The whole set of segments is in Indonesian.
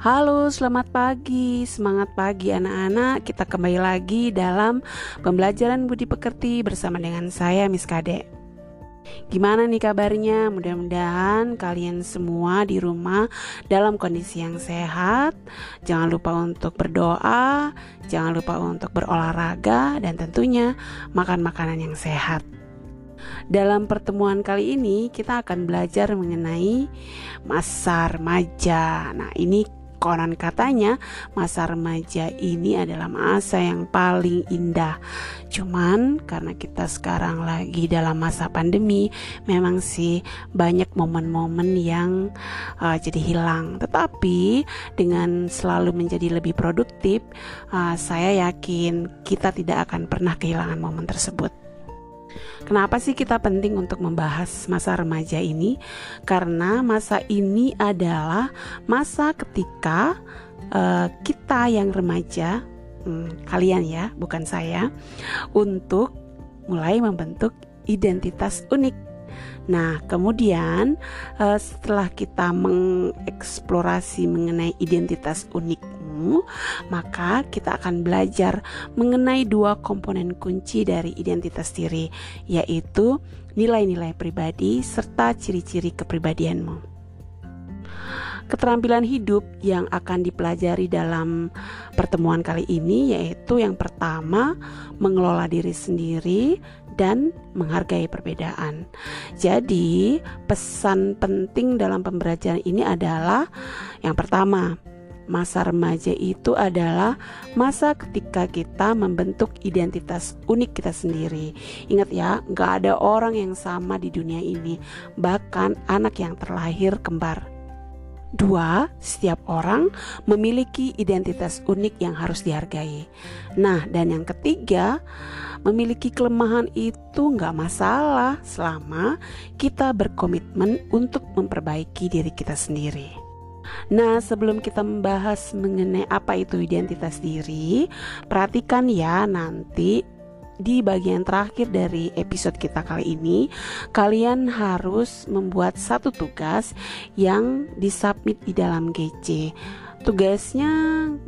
Halo, selamat pagi. Semangat pagi anak-anak. Kita kembali lagi dalam pembelajaran budi pekerti bersama dengan saya Miss Kade. Gimana nih kabarnya? Mudah-mudahan kalian semua di rumah dalam kondisi yang sehat. Jangan lupa untuk berdoa, jangan lupa untuk berolahraga dan tentunya makan makanan yang sehat. Dalam pertemuan kali ini kita akan belajar mengenai masa remaja. Nah, ini Konon katanya masa remaja ini adalah masa yang paling indah. Cuman karena kita sekarang lagi dalam masa pandemi, memang sih banyak momen-momen yang uh, jadi hilang. Tetapi dengan selalu menjadi lebih produktif, uh, saya yakin kita tidak akan pernah kehilangan momen tersebut. Kenapa sih kita penting untuk membahas masa remaja ini? Karena masa ini adalah masa ketika uh, kita yang remaja, hmm, kalian ya, bukan saya, untuk mulai membentuk identitas unik. Nah, kemudian uh, setelah kita mengeksplorasi mengenai identitas unik maka kita akan belajar mengenai dua komponen kunci dari identitas diri, yaitu nilai-nilai pribadi serta ciri-ciri kepribadianmu. Keterampilan hidup yang akan dipelajari dalam pertemuan kali ini yaitu yang pertama, mengelola diri sendiri dan menghargai perbedaan. Jadi, pesan penting dalam pembelajaran ini adalah yang pertama, Masa remaja itu adalah masa ketika kita membentuk identitas unik kita sendiri. Ingat ya, nggak ada orang yang sama di dunia ini, bahkan anak yang terlahir kembar. Dua, setiap orang memiliki identitas unik yang harus dihargai. Nah, dan yang ketiga, memiliki kelemahan itu nggak masalah selama kita berkomitmen untuk memperbaiki diri kita sendiri. Nah, sebelum kita membahas mengenai apa itu identitas diri, perhatikan ya nanti di bagian terakhir dari episode kita kali ini, kalian harus membuat satu tugas yang disubmit di dalam GC. Tugasnya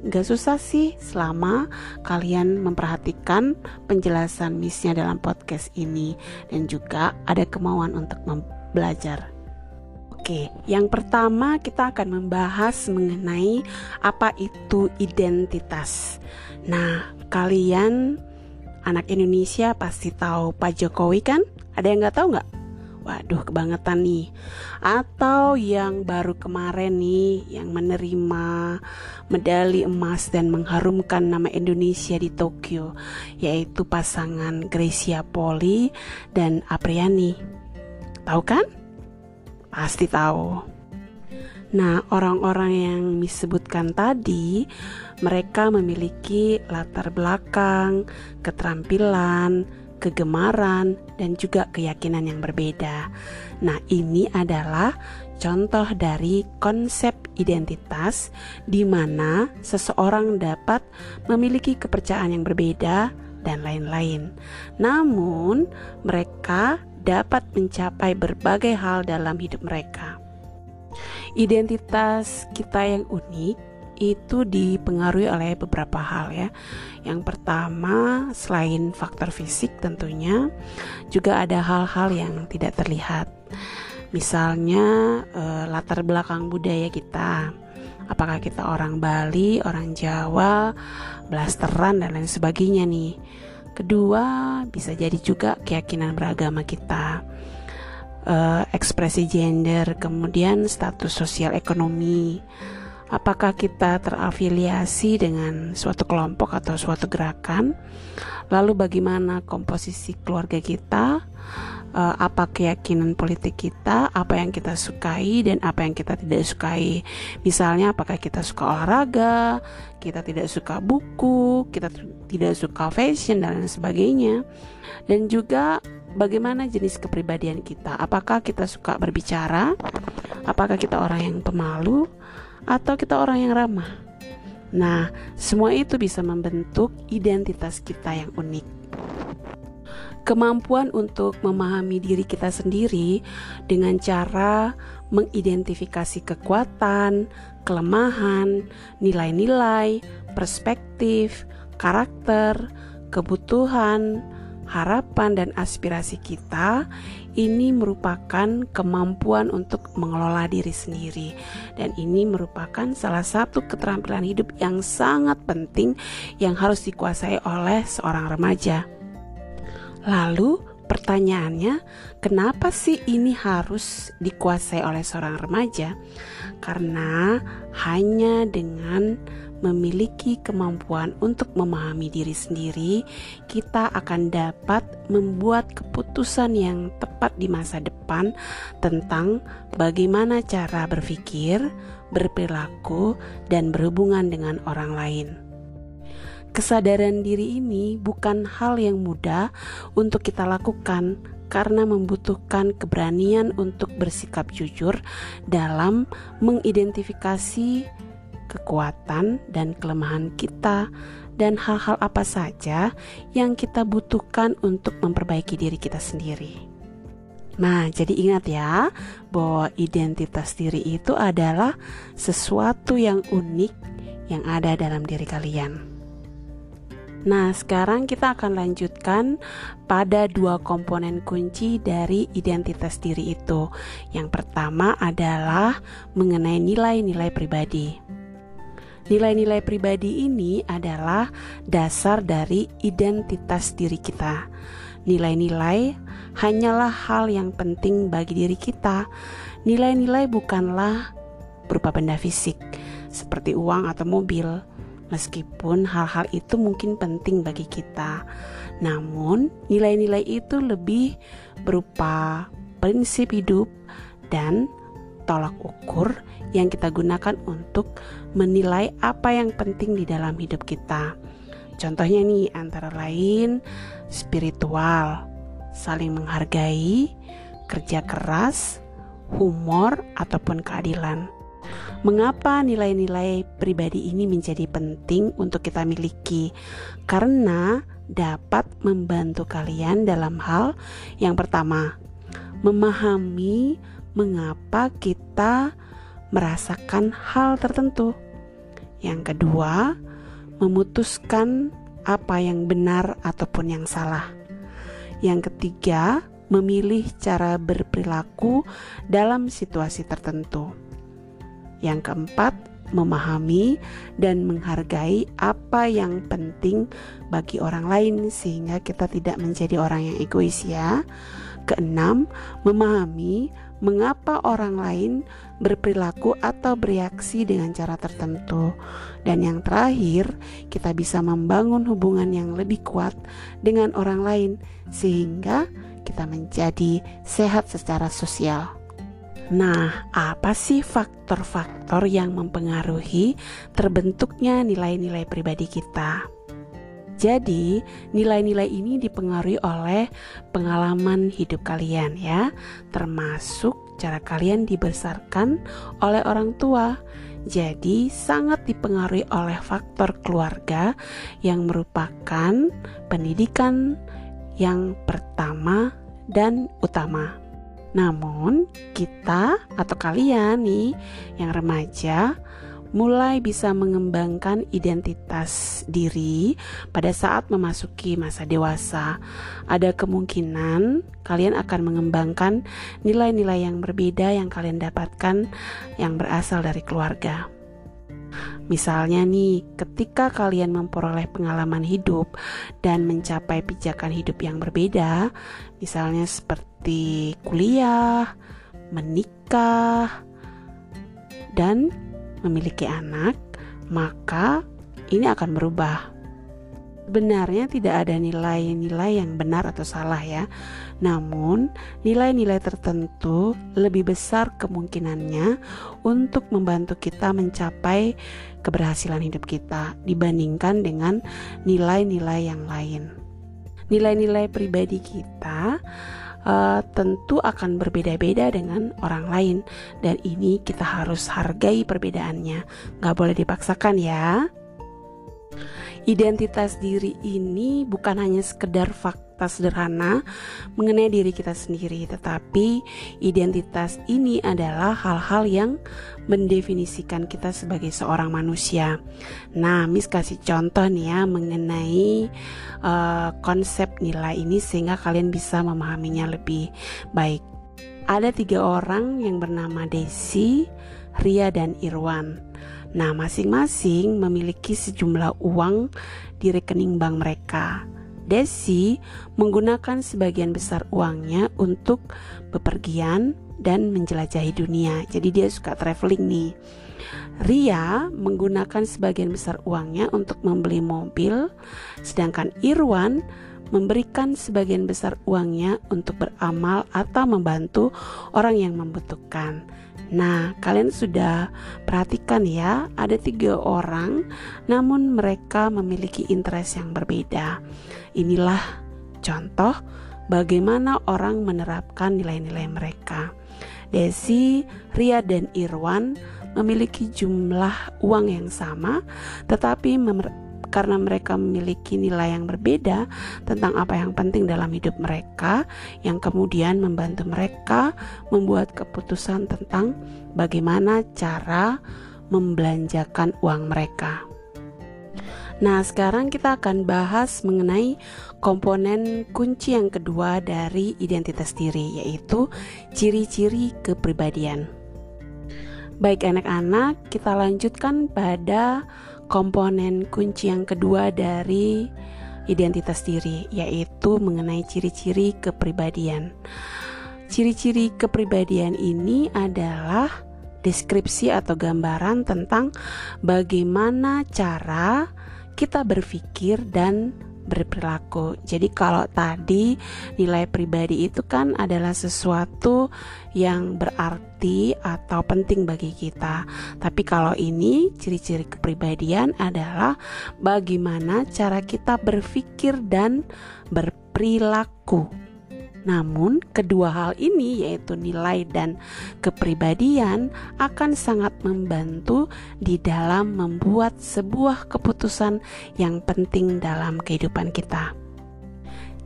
gak susah sih selama kalian memperhatikan penjelasan missnya dalam podcast ini dan juga ada kemauan untuk belajar. Oke, yang pertama kita akan membahas mengenai apa itu identitas. Nah, kalian anak Indonesia pasti tahu Pak Jokowi kan? Ada yang nggak tahu nggak? Waduh, kebangetan nih. Atau yang baru kemarin nih, yang menerima medali emas dan mengharumkan nama Indonesia di Tokyo, yaitu pasangan Gracia Poli dan Apriani. Tahu kan? Pasti tahu. Nah, orang-orang yang disebutkan tadi, mereka memiliki latar belakang, keterampilan, kegemaran, dan juga keyakinan yang berbeda. Nah, ini adalah contoh dari konsep identitas di mana seseorang dapat memiliki kepercayaan yang berbeda dan lain-lain. Namun, mereka dapat mencapai berbagai hal dalam hidup mereka. Identitas kita yang unik itu dipengaruhi oleh beberapa hal ya. Yang pertama, selain faktor fisik tentunya juga ada hal-hal yang tidak terlihat. Misalnya eh, latar belakang budaya kita. Apakah kita orang Bali, orang Jawa, blasteran dan lain sebagainya nih Kedua, bisa jadi juga keyakinan beragama kita, uh, ekspresi gender, kemudian status sosial ekonomi. Apakah kita terafiliasi dengan suatu kelompok atau suatu gerakan? Lalu, bagaimana komposisi keluarga kita? Uh, apa keyakinan politik kita, apa yang kita sukai dan apa yang kita tidak sukai. Misalnya apakah kita suka olahraga, kita tidak suka buku, kita tidak suka fashion dan lain sebagainya. Dan juga bagaimana jenis kepribadian kita. Apakah kita suka berbicara? Apakah kita orang yang pemalu atau kita orang yang ramah? Nah, semua itu bisa membentuk identitas kita yang unik. Kemampuan untuk memahami diri kita sendiri dengan cara mengidentifikasi kekuatan, kelemahan, nilai-nilai, perspektif, karakter, kebutuhan, harapan, dan aspirasi kita. Ini merupakan kemampuan untuk mengelola diri sendiri, dan ini merupakan salah satu keterampilan hidup yang sangat penting yang harus dikuasai oleh seorang remaja. Lalu, pertanyaannya, kenapa sih ini harus dikuasai oleh seorang remaja? Karena hanya dengan memiliki kemampuan untuk memahami diri sendiri, kita akan dapat membuat keputusan yang tepat di masa depan tentang bagaimana cara berpikir, berperilaku, dan berhubungan dengan orang lain. Kesadaran diri ini bukan hal yang mudah untuk kita lakukan karena membutuhkan keberanian untuk bersikap jujur dalam mengidentifikasi kekuatan dan kelemahan kita, dan hal-hal apa saja yang kita butuhkan untuk memperbaiki diri kita sendiri. Nah, jadi ingat ya, bahwa identitas diri itu adalah sesuatu yang unik yang ada dalam diri kalian. Nah, sekarang kita akan lanjutkan pada dua komponen kunci dari identitas diri itu. Yang pertama adalah mengenai nilai-nilai pribadi. Nilai-nilai pribadi ini adalah dasar dari identitas diri kita. Nilai-nilai hanyalah hal yang penting bagi diri kita. Nilai-nilai bukanlah berupa benda fisik seperti uang atau mobil, meskipun hal-hal itu mungkin penting bagi kita. Namun, nilai-nilai itu lebih berupa prinsip hidup dan tolak ukur yang kita gunakan untuk menilai apa yang penting di dalam hidup kita. Contohnya nih antara lain spiritual, saling menghargai, kerja keras, humor ataupun keadilan. Mengapa nilai-nilai pribadi ini menjadi penting untuk kita miliki? Karena dapat membantu kalian dalam hal yang pertama, memahami mengapa kita merasakan hal tertentu. Yang kedua, memutuskan apa yang benar ataupun yang salah. Yang ketiga, memilih cara berperilaku dalam situasi tertentu. Yang keempat, memahami dan menghargai apa yang penting bagi orang lain, sehingga kita tidak menjadi orang yang egois, ya. Keenam, memahami mengapa orang lain berperilaku atau bereaksi dengan cara tertentu. Dan yang terakhir, kita bisa membangun hubungan yang lebih kuat dengan orang lain sehingga kita menjadi sehat secara sosial. Nah, apa sih faktor-faktor yang mempengaruhi terbentuknya nilai-nilai pribadi kita? Jadi, nilai-nilai ini dipengaruhi oleh pengalaman hidup kalian ya, termasuk cara kalian dibesarkan oleh orang tua. Jadi, sangat dipengaruhi oleh faktor keluarga yang merupakan pendidikan yang pertama dan utama. Namun, kita atau kalian nih yang remaja mulai bisa mengembangkan identitas diri pada saat memasuki masa dewasa. Ada kemungkinan kalian akan mengembangkan nilai-nilai yang berbeda yang kalian dapatkan yang berasal dari keluarga. Misalnya nih, ketika kalian memperoleh pengalaman hidup dan mencapai pijakan hidup yang berbeda, misalnya seperti kuliah, menikah, dan memiliki anak, maka ini akan berubah. Sebenarnya tidak ada nilai-nilai yang benar atau salah ya. Namun, nilai-nilai tertentu lebih besar kemungkinannya untuk membantu kita mencapai keberhasilan hidup kita dibandingkan dengan nilai-nilai yang lain. Nilai-nilai pribadi kita uh, tentu akan berbeda-beda dengan orang lain dan ini kita harus hargai perbedaannya nggak boleh dipaksakan ya identitas diri ini bukan hanya sekedar fakta sederhana mengenai diri kita sendiri, tetapi identitas ini adalah hal-hal yang mendefinisikan kita sebagai seorang manusia. Nah, Miss kasih contoh nih ya mengenai uh, konsep nilai ini sehingga kalian bisa memahaminya lebih baik. Ada tiga orang yang bernama Desi, Ria, dan Irwan. Nah, masing-masing memiliki sejumlah uang di rekening bank mereka. Desi menggunakan sebagian besar uangnya untuk bepergian dan menjelajahi dunia. Jadi dia suka traveling nih. Ria menggunakan sebagian besar uangnya untuk membeli mobil, sedangkan Irwan memberikan sebagian besar uangnya untuk beramal atau membantu orang yang membutuhkan. Nah, kalian sudah perhatikan ya, ada tiga orang, namun mereka memiliki interest yang berbeda. Inilah contoh bagaimana orang menerapkan nilai-nilai mereka. Desi, Ria, dan Irwan memiliki jumlah uang yang sama, tetapi karena mereka memiliki nilai yang berbeda tentang apa yang penting dalam hidup mereka, yang kemudian membantu mereka membuat keputusan tentang bagaimana cara membelanjakan uang mereka. Nah, sekarang kita akan bahas mengenai komponen kunci yang kedua dari identitas diri, yaitu ciri-ciri kepribadian. Baik, anak-anak, kita lanjutkan pada komponen kunci yang kedua dari identitas diri, yaitu mengenai ciri-ciri kepribadian. Ciri-ciri kepribadian ini adalah deskripsi atau gambaran tentang bagaimana cara kita berpikir dan berperilaku. Jadi kalau tadi nilai pribadi itu kan adalah sesuatu yang berarti atau penting bagi kita. Tapi kalau ini ciri-ciri kepribadian adalah bagaimana cara kita berpikir dan berperilaku. Namun, kedua hal ini, yaitu nilai dan kepribadian, akan sangat membantu di dalam membuat sebuah keputusan yang penting dalam kehidupan kita.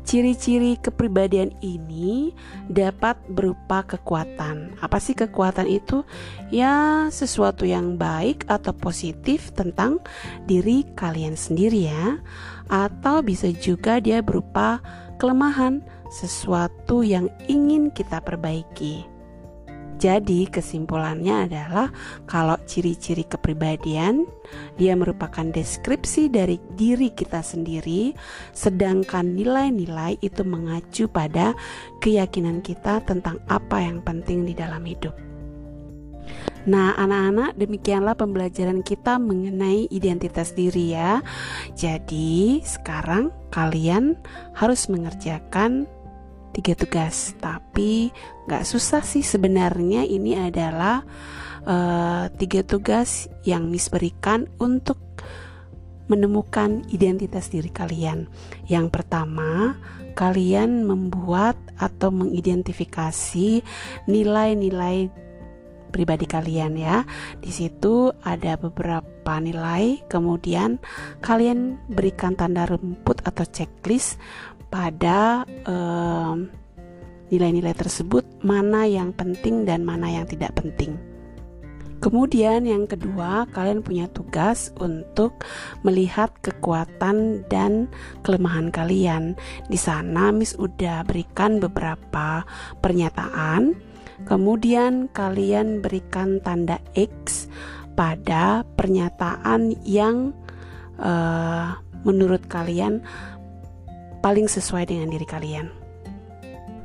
Ciri-ciri kepribadian ini dapat berupa kekuatan. Apa sih kekuatan itu? Ya, sesuatu yang baik atau positif tentang diri kalian sendiri, ya, atau bisa juga dia berupa kelemahan sesuatu yang ingin kita perbaiki. Jadi, kesimpulannya adalah kalau ciri-ciri kepribadian dia merupakan deskripsi dari diri kita sendiri, sedangkan nilai-nilai itu mengacu pada keyakinan kita tentang apa yang penting di dalam hidup. Nah, anak-anak, demikianlah pembelajaran kita mengenai identitas diri ya. Jadi, sekarang kalian harus mengerjakan tiga tugas tapi nggak susah sih sebenarnya ini adalah uh, tiga tugas yang Miss berikan untuk menemukan identitas diri kalian yang pertama kalian membuat atau mengidentifikasi nilai-nilai pribadi kalian ya. Di situ ada beberapa nilai, kemudian kalian berikan tanda rumput atau checklist pada nilai-nilai uh, tersebut mana yang penting dan mana yang tidak penting. Kemudian yang kedua, kalian punya tugas untuk melihat kekuatan dan kelemahan kalian. Di sana Miss udah berikan beberapa pernyataan. Kemudian kalian berikan tanda X pada pernyataan yang uh, menurut kalian paling sesuai dengan diri kalian.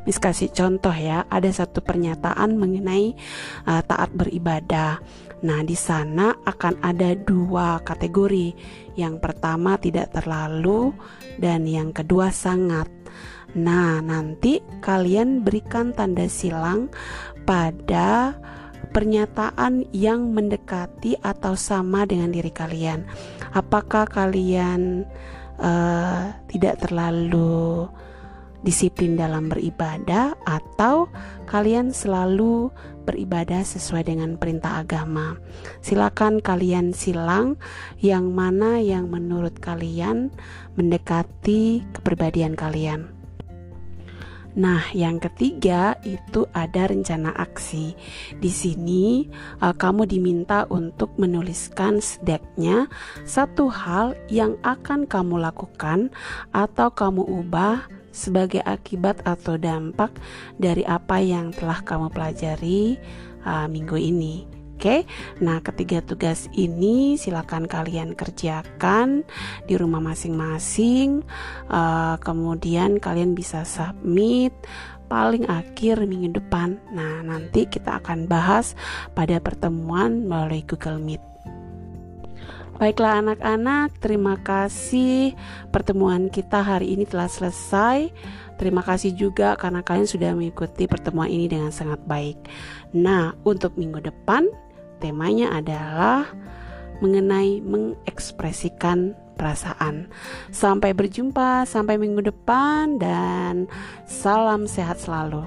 Mis kasih contoh ya, ada satu pernyataan mengenai uh, taat beribadah. Nah, di sana akan ada dua kategori. Yang pertama tidak terlalu dan yang kedua sangat. Nah, nanti kalian berikan tanda silang pada pernyataan yang mendekati atau sama dengan diri kalian. Apakah kalian uh, tidak terlalu disiplin dalam beribadah atau kalian selalu beribadah sesuai dengan perintah agama. Silakan kalian silang yang mana yang menurut kalian mendekati kepribadian kalian. Nah, yang ketiga itu ada rencana aksi. Di sini uh, kamu diminta untuk menuliskan setidaknya satu hal yang akan kamu lakukan atau kamu ubah sebagai akibat atau dampak dari apa yang telah kamu pelajari uh, minggu ini. Oke, nah ketiga tugas ini silakan kalian kerjakan di rumah masing-masing. Uh, kemudian kalian bisa submit paling akhir minggu depan. Nah, nanti kita akan bahas pada pertemuan melalui Google Meet. Baiklah anak-anak, terima kasih pertemuan kita hari ini telah selesai. Terima kasih juga karena kalian sudah mengikuti pertemuan ini dengan sangat baik. Nah, untuk minggu depan temanya adalah mengenai mengekspresikan perasaan. Sampai berjumpa, sampai minggu depan, dan salam sehat selalu.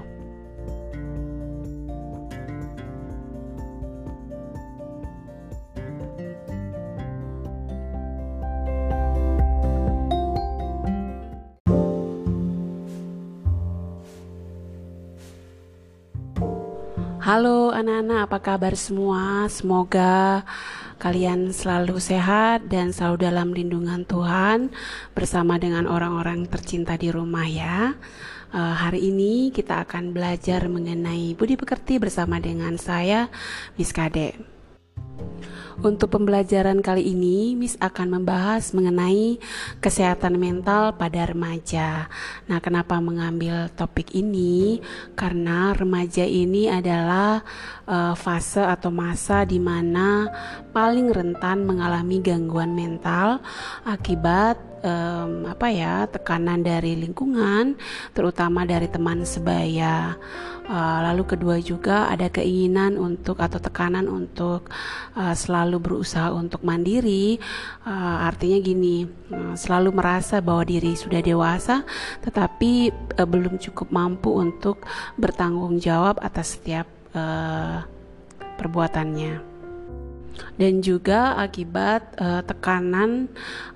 Halo anak-anak, apa kabar semua? Semoga kalian selalu sehat dan selalu dalam lindungan Tuhan bersama dengan orang-orang tercinta di rumah ya. Uh, hari ini kita akan belajar mengenai budi pekerti bersama dengan saya, Miss Kade. Untuk pembelajaran kali ini, Miss akan membahas mengenai kesehatan mental pada remaja. Nah, kenapa mengambil topik ini? Karena remaja ini adalah uh, fase atau masa di mana paling rentan mengalami gangguan mental akibat um, apa ya tekanan dari lingkungan, terutama dari teman sebaya. Uh, lalu kedua juga ada keinginan untuk atau tekanan untuk uh, selalu berusaha untuk mandiri. Uh, artinya gini, uh, selalu merasa bahwa diri sudah dewasa, tetapi uh, belum cukup mampu untuk bertanggung jawab atas setiap uh, perbuatannya dan juga akibat uh, tekanan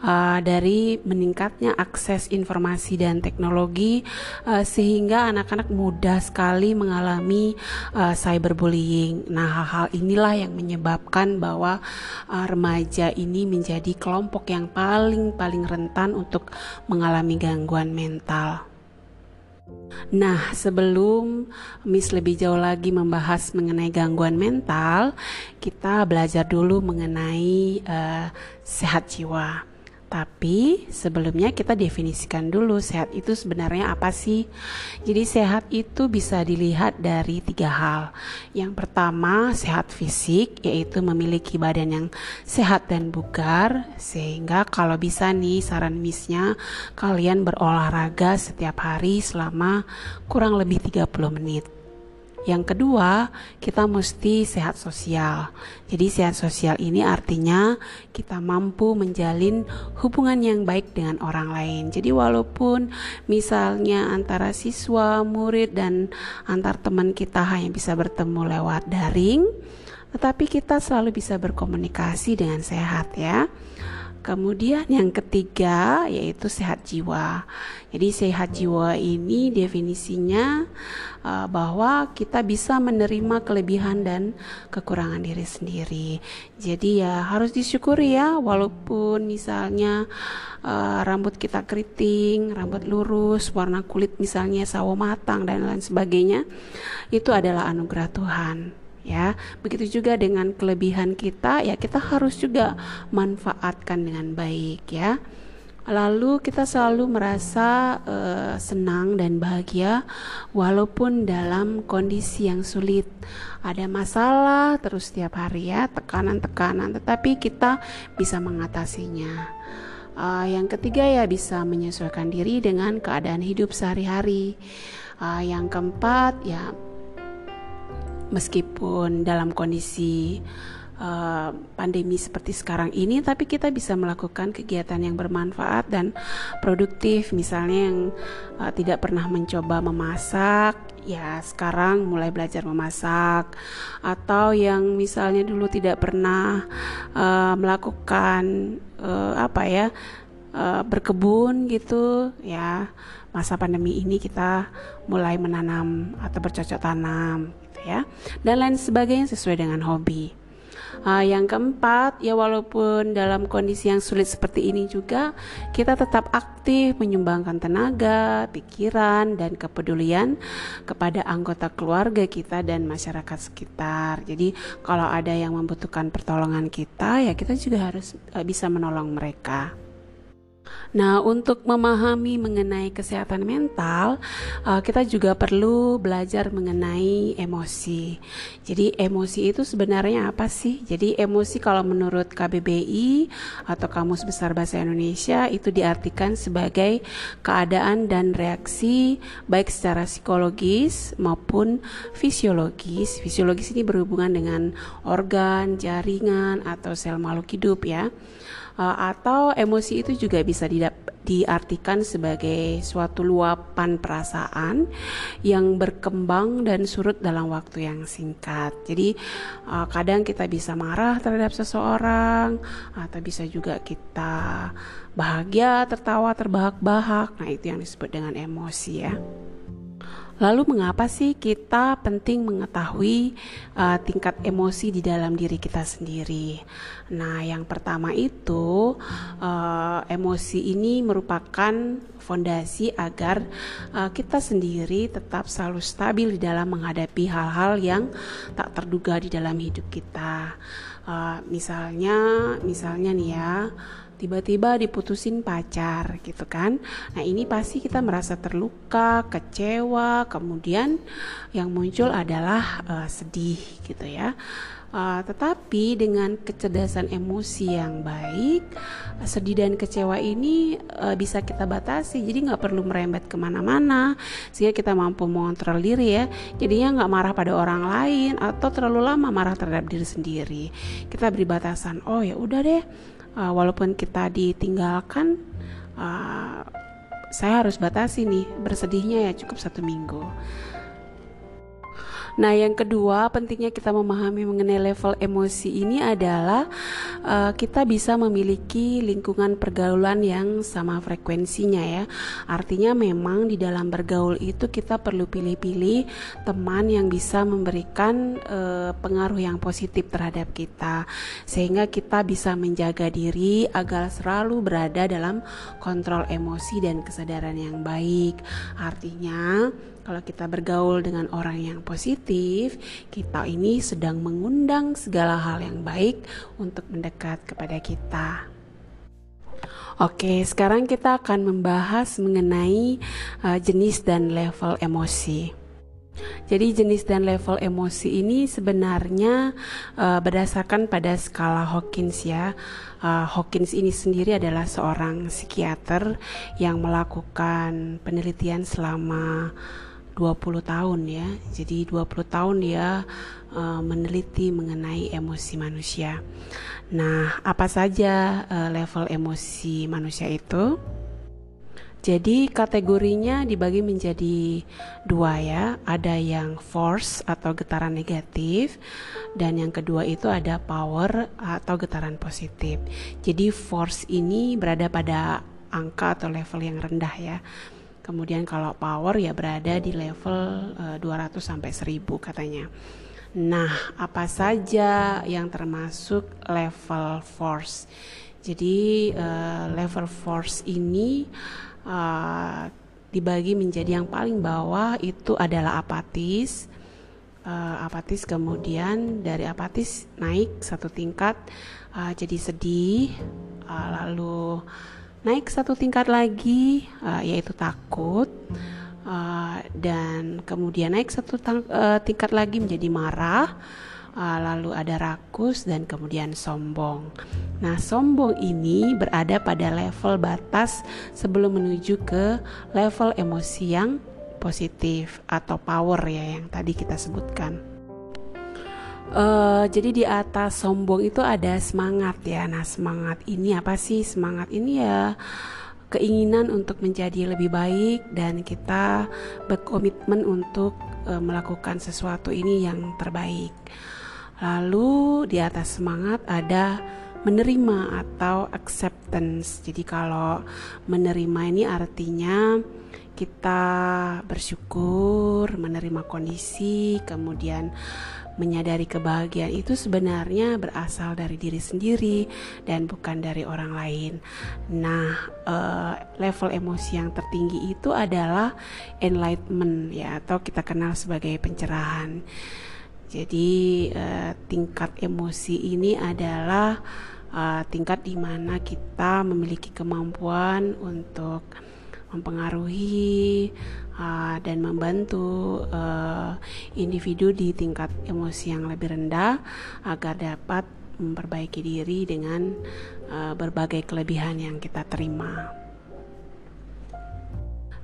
uh, dari meningkatnya akses informasi dan teknologi uh, sehingga anak-anak mudah sekali mengalami uh, cyberbullying. Nah, hal-hal inilah yang menyebabkan bahwa uh, remaja ini menjadi kelompok yang paling paling rentan untuk mengalami gangguan mental. Nah, sebelum Miss lebih jauh lagi membahas mengenai gangguan mental, kita belajar dulu mengenai uh, sehat jiwa. Tapi sebelumnya kita definisikan dulu sehat itu sebenarnya apa sih? Jadi sehat itu bisa dilihat dari tiga hal. Yang pertama sehat fisik yaitu memiliki badan yang sehat dan bugar sehingga kalau bisa nih saran misnya kalian berolahraga setiap hari selama kurang lebih 30 menit. Yang kedua, kita mesti sehat sosial. Jadi sehat sosial ini artinya kita mampu menjalin hubungan yang baik dengan orang lain. Jadi walaupun misalnya antara siswa, murid dan antar teman kita hanya bisa bertemu lewat daring, tetapi kita selalu bisa berkomunikasi dengan sehat ya. Kemudian yang ketiga yaitu sehat jiwa. Jadi sehat jiwa ini definisinya uh, bahwa kita bisa menerima kelebihan dan kekurangan diri sendiri. Jadi ya harus disyukuri ya walaupun misalnya uh, rambut kita keriting, rambut lurus, warna kulit misalnya sawo matang dan lain sebagainya. Itu adalah anugerah Tuhan ya. Begitu juga dengan kelebihan kita ya kita harus juga manfaatkan dengan baik ya. Lalu kita selalu merasa uh, senang dan bahagia walaupun dalam kondisi yang sulit. Ada masalah terus setiap hari ya, tekanan-tekanan, tetapi kita bisa mengatasinya. Uh, yang ketiga ya bisa menyesuaikan diri dengan keadaan hidup sehari-hari. Uh, yang keempat ya meskipun dalam kondisi uh, pandemi seperti sekarang ini, tapi kita bisa melakukan kegiatan yang bermanfaat dan produktif. Misalnya yang uh, tidak pernah mencoba memasak, ya sekarang mulai belajar memasak, atau yang misalnya dulu tidak pernah uh, melakukan uh, apa ya uh, berkebun gitu, ya masa pandemi ini kita mulai menanam atau bercocok tanam gitu ya dan lain sebagainya sesuai dengan hobi Uh, yang keempat, ya walaupun dalam kondisi yang sulit seperti ini juga, kita tetap aktif menyumbangkan tenaga, pikiran, dan kepedulian kepada anggota keluarga kita dan masyarakat sekitar. Jadi, kalau ada yang membutuhkan pertolongan kita, ya kita juga harus uh, bisa menolong mereka. Nah, untuk memahami mengenai kesehatan mental, uh, kita juga perlu belajar mengenai emosi. Jadi, emosi itu sebenarnya apa sih? Jadi, emosi kalau menurut KBBI atau Kamus Besar Bahasa Indonesia itu diartikan sebagai keadaan dan reaksi baik secara psikologis maupun fisiologis. Fisiologis ini berhubungan dengan organ, jaringan atau sel makhluk hidup ya uh, atau emosi itu juga bisa diartikan sebagai suatu luapan perasaan yang berkembang dan surut dalam waktu yang singkat. Jadi uh, kadang kita bisa marah terhadap seseorang atau bisa juga kita bahagia, tertawa, terbahak-bahak. Nah, itu yang disebut dengan emosi ya. Lalu mengapa sih kita penting mengetahui uh, tingkat emosi di dalam diri kita sendiri? Nah, yang pertama itu uh, emosi ini merupakan fondasi agar uh, kita sendiri tetap selalu stabil di dalam menghadapi hal-hal yang tak terduga di dalam hidup kita. Uh, misalnya, misalnya nih ya tiba-tiba diputusin pacar gitu kan. Nah, ini pasti kita merasa terluka, kecewa, kemudian yang muncul adalah uh, sedih gitu ya. Uh, tetapi dengan kecerdasan emosi yang baik, sedih dan kecewa ini uh, bisa kita batasi. Jadi nggak perlu merembet ke mana-mana, sehingga kita mampu mengontrol diri ya. Jadinya nggak marah pada orang lain atau terlalu lama marah terhadap diri sendiri. Kita beri batasan. Oh ya udah deh, uh, walaupun kita ditinggalkan uh, saya harus batasi nih bersedihnya ya cukup satu minggu Nah, yang kedua, pentingnya kita memahami mengenai level emosi ini adalah uh, kita bisa memiliki lingkungan pergaulan yang sama frekuensinya ya. Artinya memang di dalam bergaul itu kita perlu pilih-pilih teman yang bisa memberikan uh, pengaruh yang positif terhadap kita sehingga kita bisa menjaga diri agar selalu berada dalam kontrol emosi dan kesadaran yang baik. Artinya kalau kita bergaul dengan orang yang positif, kita ini sedang mengundang segala hal yang baik untuk mendekat kepada kita. Oke, sekarang kita akan membahas mengenai uh, jenis dan level emosi. Jadi jenis dan level emosi ini sebenarnya uh, berdasarkan pada skala Hawkins ya. Uh, Hawkins ini sendiri adalah seorang psikiater yang melakukan penelitian selama 20 tahun ya. Jadi 20 tahun dia uh, meneliti mengenai emosi manusia. Nah, apa saja uh, level emosi manusia itu? Jadi kategorinya dibagi menjadi dua ya, ada yang force atau getaran negatif dan yang kedua itu ada power atau getaran positif. Jadi force ini berada pada angka atau level yang rendah ya. Kemudian kalau power ya berada di level uh, eh, 200 sampai 1000 katanya. Nah, apa saja yang termasuk level force? Jadi uh, level force ini uh, dibagi menjadi yang paling bawah itu adalah apatis. Uh, apatis kemudian dari apatis naik satu tingkat uh, jadi sedih, uh, lalu naik satu tingkat lagi uh, yaitu takut uh, dan kemudian naik satu uh, tingkat lagi menjadi marah uh, lalu ada rakus dan kemudian sombong. Nah, sombong ini berada pada level batas sebelum menuju ke level emosi yang positif atau power ya yang tadi kita sebutkan. Uh, jadi di atas sombong itu ada semangat ya. Nah, semangat ini apa sih? Semangat ini ya keinginan untuk menjadi lebih baik dan kita berkomitmen untuk uh, melakukan sesuatu ini yang terbaik. Lalu di atas semangat ada menerima atau acceptance. Jadi kalau menerima ini artinya kita bersyukur, menerima kondisi, kemudian menyadari kebahagiaan itu sebenarnya berasal dari diri sendiri dan bukan dari orang lain. Nah, uh, level emosi yang tertinggi itu adalah enlightenment ya atau kita kenal sebagai pencerahan. Jadi uh, tingkat emosi ini adalah uh, tingkat di mana kita memiliki kemampuan untuk mempengaruhi uh, dan membantu uh, individu di tingkat emosi yang lebih rendah agar dapat memperbaiki diri dengan uh, berbagai kelebihan yang kita terima.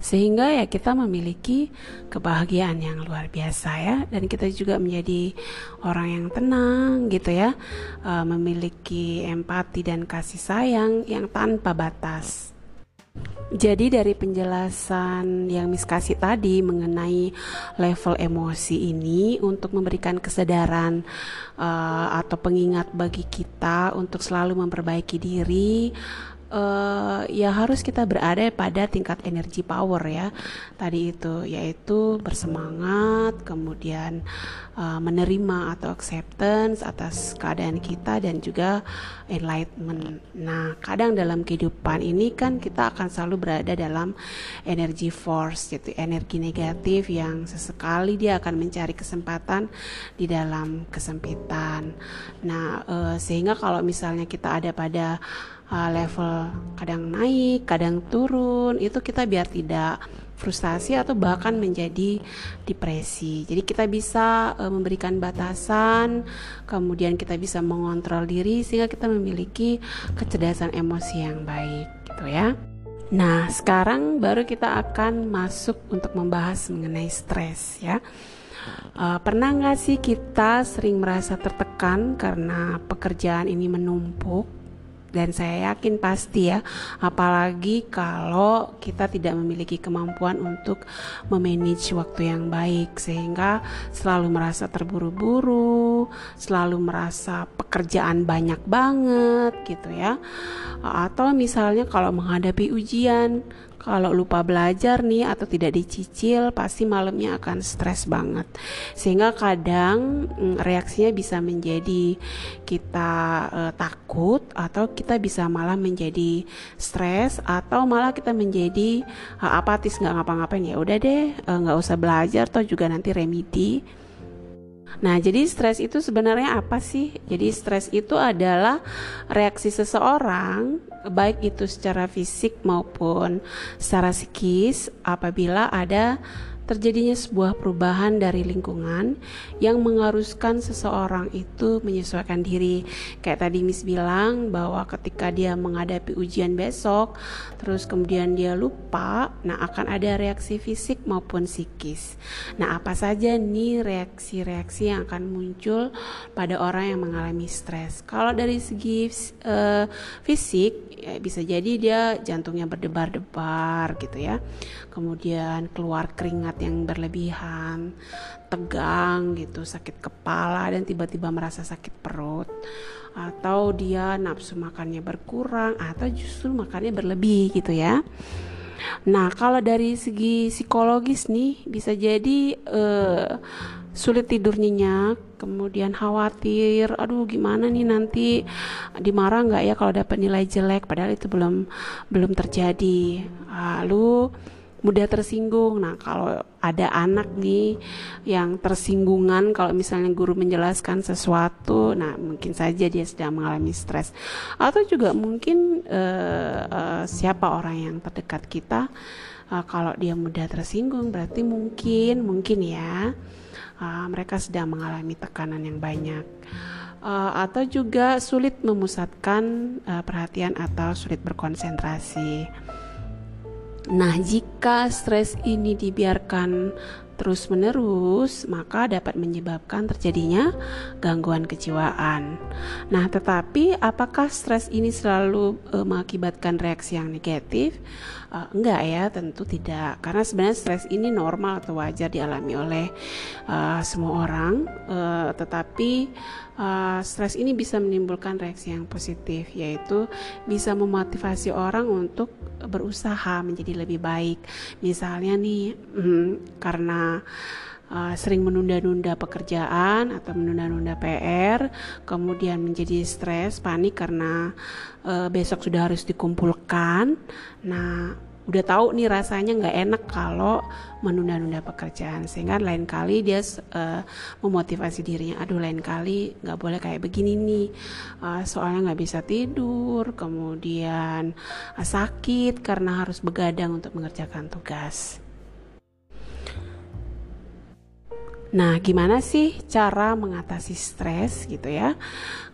Sehingga ya kita memiliki kebahagiaan yang luar biasa ya dan kita juga menjadi orang yang tenang gitu ya, uh, memiliki empati dan kasih sayang yang tanpa batas. Jadi dari penjelasan yang Miss kasih tadi mengenai level emosi ini untuk memberikan kesadaran uh, atau pengingat bagi kita untuk selalu memperbaiki diri uh, ya harus kita berada pada tingkat energi power ya tadi itu yaitu bersemangat kemudian uh, menerima atau acceptance atas keadaan kita dan juga enlightenment. Nah kadang dalam kehidupan ini kan kita akan selalu berada dalam energi force yaitu energi negatif yang sesekali dia akan mencari kesempatan di dalam kesempitan. Nah uh, sehingga kalau misalnya kita ada pada uh, level kadang naik, kadang turun, itu kita biar tidak frustasi atau bahkan menjadi depresi. Jadi kita bisa uh, memberikan batasan, kemudian kita bisa mengontrol diri sehingga kita memiliki kecerdasan emosi yang baik, gitu ya. Nah, sekarang baru kita akan masuk untuk membahas mengenai stres ya. Uh, pernah nggak sih kita sering merasa tertekan karena pekerjaan ini menumpuk? Dan saya yakin pasti ya apalagi kalau kita tidak memiliki kemampuan untuk memanage waktu yang baik sehingga selalu merasa terburu-buru selalu merasa pekerjaan banyak banget gitu ya. Atau misalnya kalau menghadapi ujian kalau lupa belajar nih atau tidak dicicil pasti malamnya akan stres banget. Sehingga kadang mm, reaksinya bisa menjadi kita uh, takut atau kita bisa malah menjadi stres atau malah kita menjadi uh, apatis nggak ngapa-ngapain. Ya udah deh uh, nggak usah belajar atau juga nanti remedi Nah, jadi stres itu sebenarnya apa sih? Jadi stres itu adalah reaksi seseorang baik itu secara fisik maupun secara psikis apabila ada terjadinya sebuah perubahan dari lingkungan yang mengharuskan seseorang itu menyesuaikan diri. Kayak tadi Miss bilang bahwa ketika dia menghadapi ujian besok, terus kemudian dia lupa, nah akan ada reaksi fisik maupun psikis. Nah, apa saja nih reaksi-reaksi yang akan muncul pada orang yang mengalami stres? Kalau dari segi uh, fisik ya bisa jadi dia jantungnya berdebar-debar gitu ya. Kemudian keluar keringat yang berlebihan, tegang gitu, sakit kepala dan tiba-tiba merasa sakit perut atau dia nafsu makannya berkurang atau justru makannya berlebih gitu ya. Nah, kalau dari segi psikologis nih bisa jadi uh, sulit tidur nyenyak, kemudian khawatir, aduh gimana nih nanti dimarah nggak ya kalau dapat nilai jelek, padahal itu belum belum terjadi. Lalu mudah tersinggung. Nah, kalau ada anak nih yang tersinggungan kalau misalnya guru menjelaskan sesuatu, nah mungkin saja dia sedang mengalami stres. Atau juga mungkin uh, uh, siapa orang yang terdekat kita uh, kalau dia mudah tersinggung berarti mungkin mungkin ya uh, mereka sedang mengalami tekanan yang banyak. Uh, atau juga sulit memusatkan uh, perhatian atau sulit berkonsentrasi. Nah, jika stres ini dibiarkan terus-menerus, maka dapat menyebabkan terjadinya gangguan kejiwaan. Nah, tetapi apakah stres ini selalu e, mengakibatkan reaksi yang negatif? E, enggak ya, tentu tidak. Karena sebenarnya stres ini normal atau wajar dialami oleh e, semua orang, e, tetapi uh, stres ini bisa menimbulkan reaksi yang positif yaitu bisa memotivasi orang untuk berusaha menjadi lebih baik misalnya nih hmm, karena uh, sering menunda-nunda pekerjaan atau menunda-nunda PR, kemudian menjadi stres, panik karena uh, besok sudah harus dikumpulkan. Nah, udah tahu nih rasanya nggak enak kalau menunda-nunda pekerjaan. Sehingga lain kali dia uh, memotivasi dirinya aduh lain kali nggak boleh kayak begini nih. Uh, soalnya nggak bisa tidur kemudian uh, sakit karena harus begadang untuk mengerjakan tugas Nah, gimana sih cara mengatasi stres gitu ya?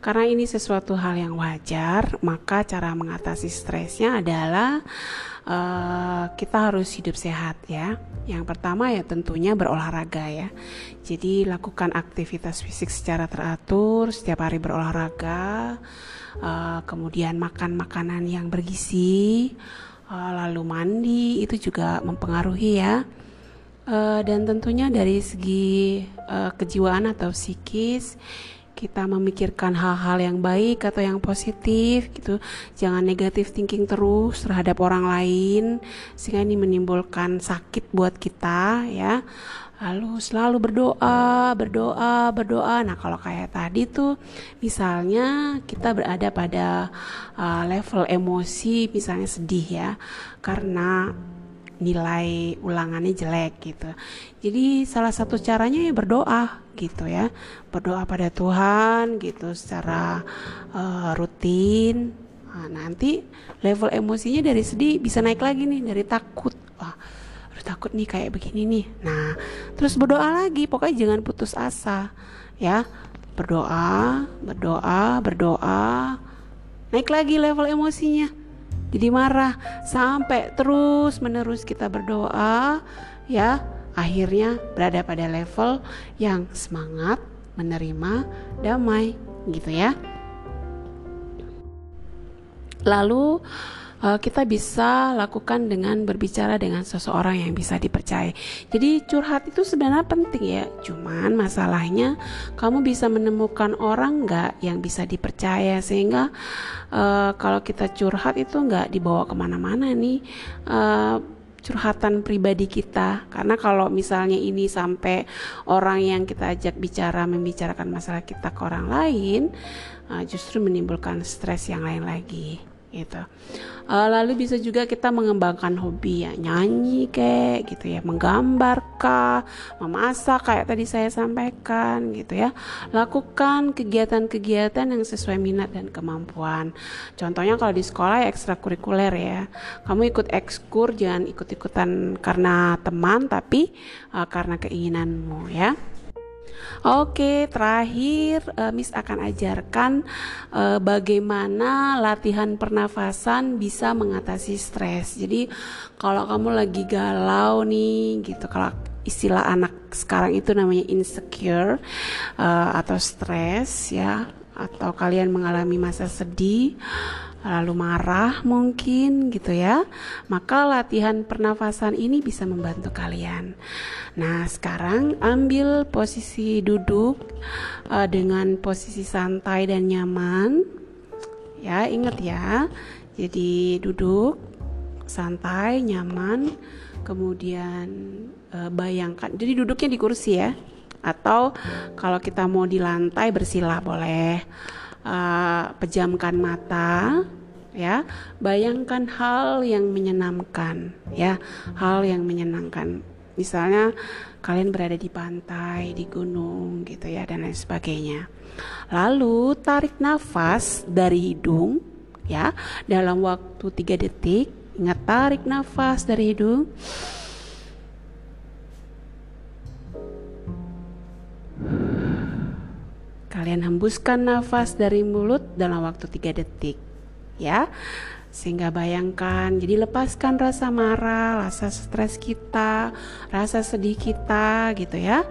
Karena ini sesuatu hal yang wajar, maka cara mengatasi stresnya adalah uh, kita harus hidup sehat ya. Yang pertama ya tentunya berolahraga ya. Jadi lakukan aktivitas fisik secara teratur, setiap hari berolahraga, uh, kemudian makan makanan yang bergizi, uh, lalu mandi itu juga mempengaruhi ya uh, dan tentunya dari segi uh, kejiwaan atau psikis kita memikirkan hal-hal yang baik atau yang positif gitu. Jangan negatif thinking terus terhadap orang lain sehingga ini menimbulkan sakit buat kita ya. Lalu selalu berdoa berdoa berdoa. Nah kalau kayak tadi tuh misalnya kita berada pada uh, level emosi misalnya sedih ya. Karena nilai ulangannya jelek gitu. Jadi salah satu caranya ya berdoa gitu ya. Berdoa pada Tuhan gitu secara uh, rutin. Nah, nanti level emosinya dari sedih bisa naik lagi nih dari takut. Wah, udah takut nih kayak begini nih. Nah, terus berdoa lagi. Pokoknya jangan putus asa ya. Berdoa, berdoa, berdoa. Naik lagi level emosinya jadi marah sampai terus menerus kita berdoa ya. Akhirnya berada pada level yang semangat menerima damai gitu ya. Lalu uh, kita bisa lakukan dengan berbicara dengan seseorang yang bisa dipercaya. Jadi curhat itu sebenarnya penting ya, cuman masalahnya kamu bisa menemukan orang nggak yang bisa dipercaya sehingga uh, kalau kita curhat itu nggak dibawa ke mana-mana nih. Uh, curhatan pribadi kita karena kalau misalnya ini sampai orang yang kita ajak bicara membicarakan masalah kita ke orang lain justru menimbulkan stres yang lain lagi gitu. Uh, lalu bisa juga kita mengembangkan hobi ya nyanyi kayak gitu ya, menggambar kah, memasak kayak tadi saya sampaikan gitu ya. Lakukan kegiatan-kegiatan yang sesuai minat dan kemampuan. Contohnya kalau di sekolah ya ekstrakurikuler ya. Kamu ikut ekskur jangan ikut-ikutan karena teman tapi uh, karena keinginanmu ya. Oke, terakhir uh, Miss akan ajarkan uh, bagaimana latihan pernafasan bisa mengatasi stres. Jadi kalau kamu lagi galau nih gitu, kalau istilah anak sekarang itu namanya insecure uh, atau stres ya, atau kalian mengalami masa sedih lalu marah mungkin gitu ya, maka latihan pernafasan ini bisa membantu kalian. Nah, sekarang ambil posisi duduk uh, dengan posisi santai dan nyaman. Ya, ingat ya. Jadi duduk santai, nyaman, kemudian uh, bayangkan. Jadi duduknya di kursi ya. Atau kalau kita mau di lantai bersila boleh uh, pejamkan mata ya. Bayangkan hal yang menyenangkan ya. Hal yang menyenangkan. Misalnya kalian berada di pantai di gunung gitu ya dan lain sebagainya. Lalu tarik nafas dari hidung ya. Dalam waktu 3 detik ingat tarik nafas dari hidung Kalian hembuskan nafas dari mulut dalam waktu 3 detik. Ya. Sehingga bayangkan, jadi lepaskan rasa marah, rasa stres kita, rasa sedih kita gitu ya.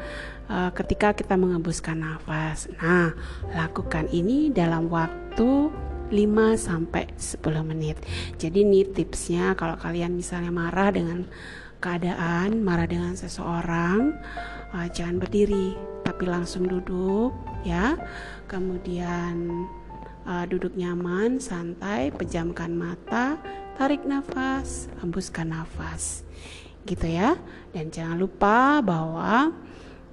Uh, ketika kita mengembuskan nafas. Nah, lakukan ini dalam waktu 5 sampai 10 menit. Jadi ini tipsnya kalau kalian misalnya marah dengan keadaan, marah dengan seseorang, uh, jangan berdiri tapi langsung duduk ya. Kemudian uh, duduk nyaman, santai, pejamkan mata, tarik nafas, hembuskan nafas. Gitu ya. Dan jangan lupa bahwa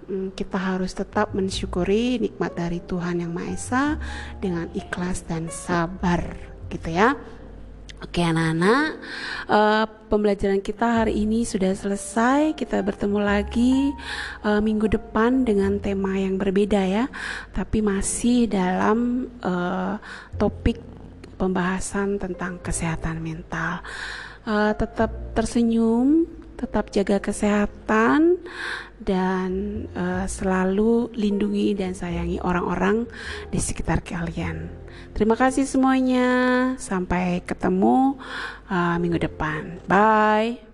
um, kita harus tetap mensyukuri nikmat dari Tuhan yang Maha Esa dengan ikhlas dan sabar, gitu ya. Oke anak-anak, uh, pembelajaran kita hari ini sudah selesai. Kita bertemu lagi uh, minggu depan dengan tema yang berbeda ya, tapi masih dalam uh, topik pembahasan tentang kesehatan mental. Uh, tetap tersenyum, tetap jaga kesehatan dan uh, selalu lindungi dan sayangi orang-orang di sekitar kalian. Terima kasih semuanya. Sampai ketemu uh, minggu depan. Bye.